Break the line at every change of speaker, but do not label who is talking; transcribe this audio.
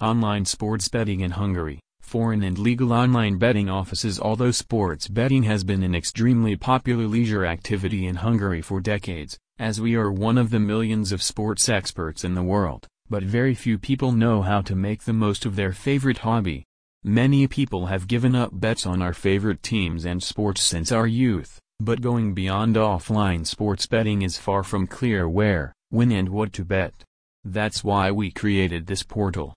online sports betting in Hungary, foreign and legal online betting offices Although sports betting has been an extremely popular leisure activity in Hungary for decades, as we are one of the millions of sports experts in the world, but very few people know how to make the most of their favorite hobby. Many people have given up bets on our favorite teams and sports since our youth, but going beyond offline sports betting is far from clear where, when and what to bet. That's why we created this portal.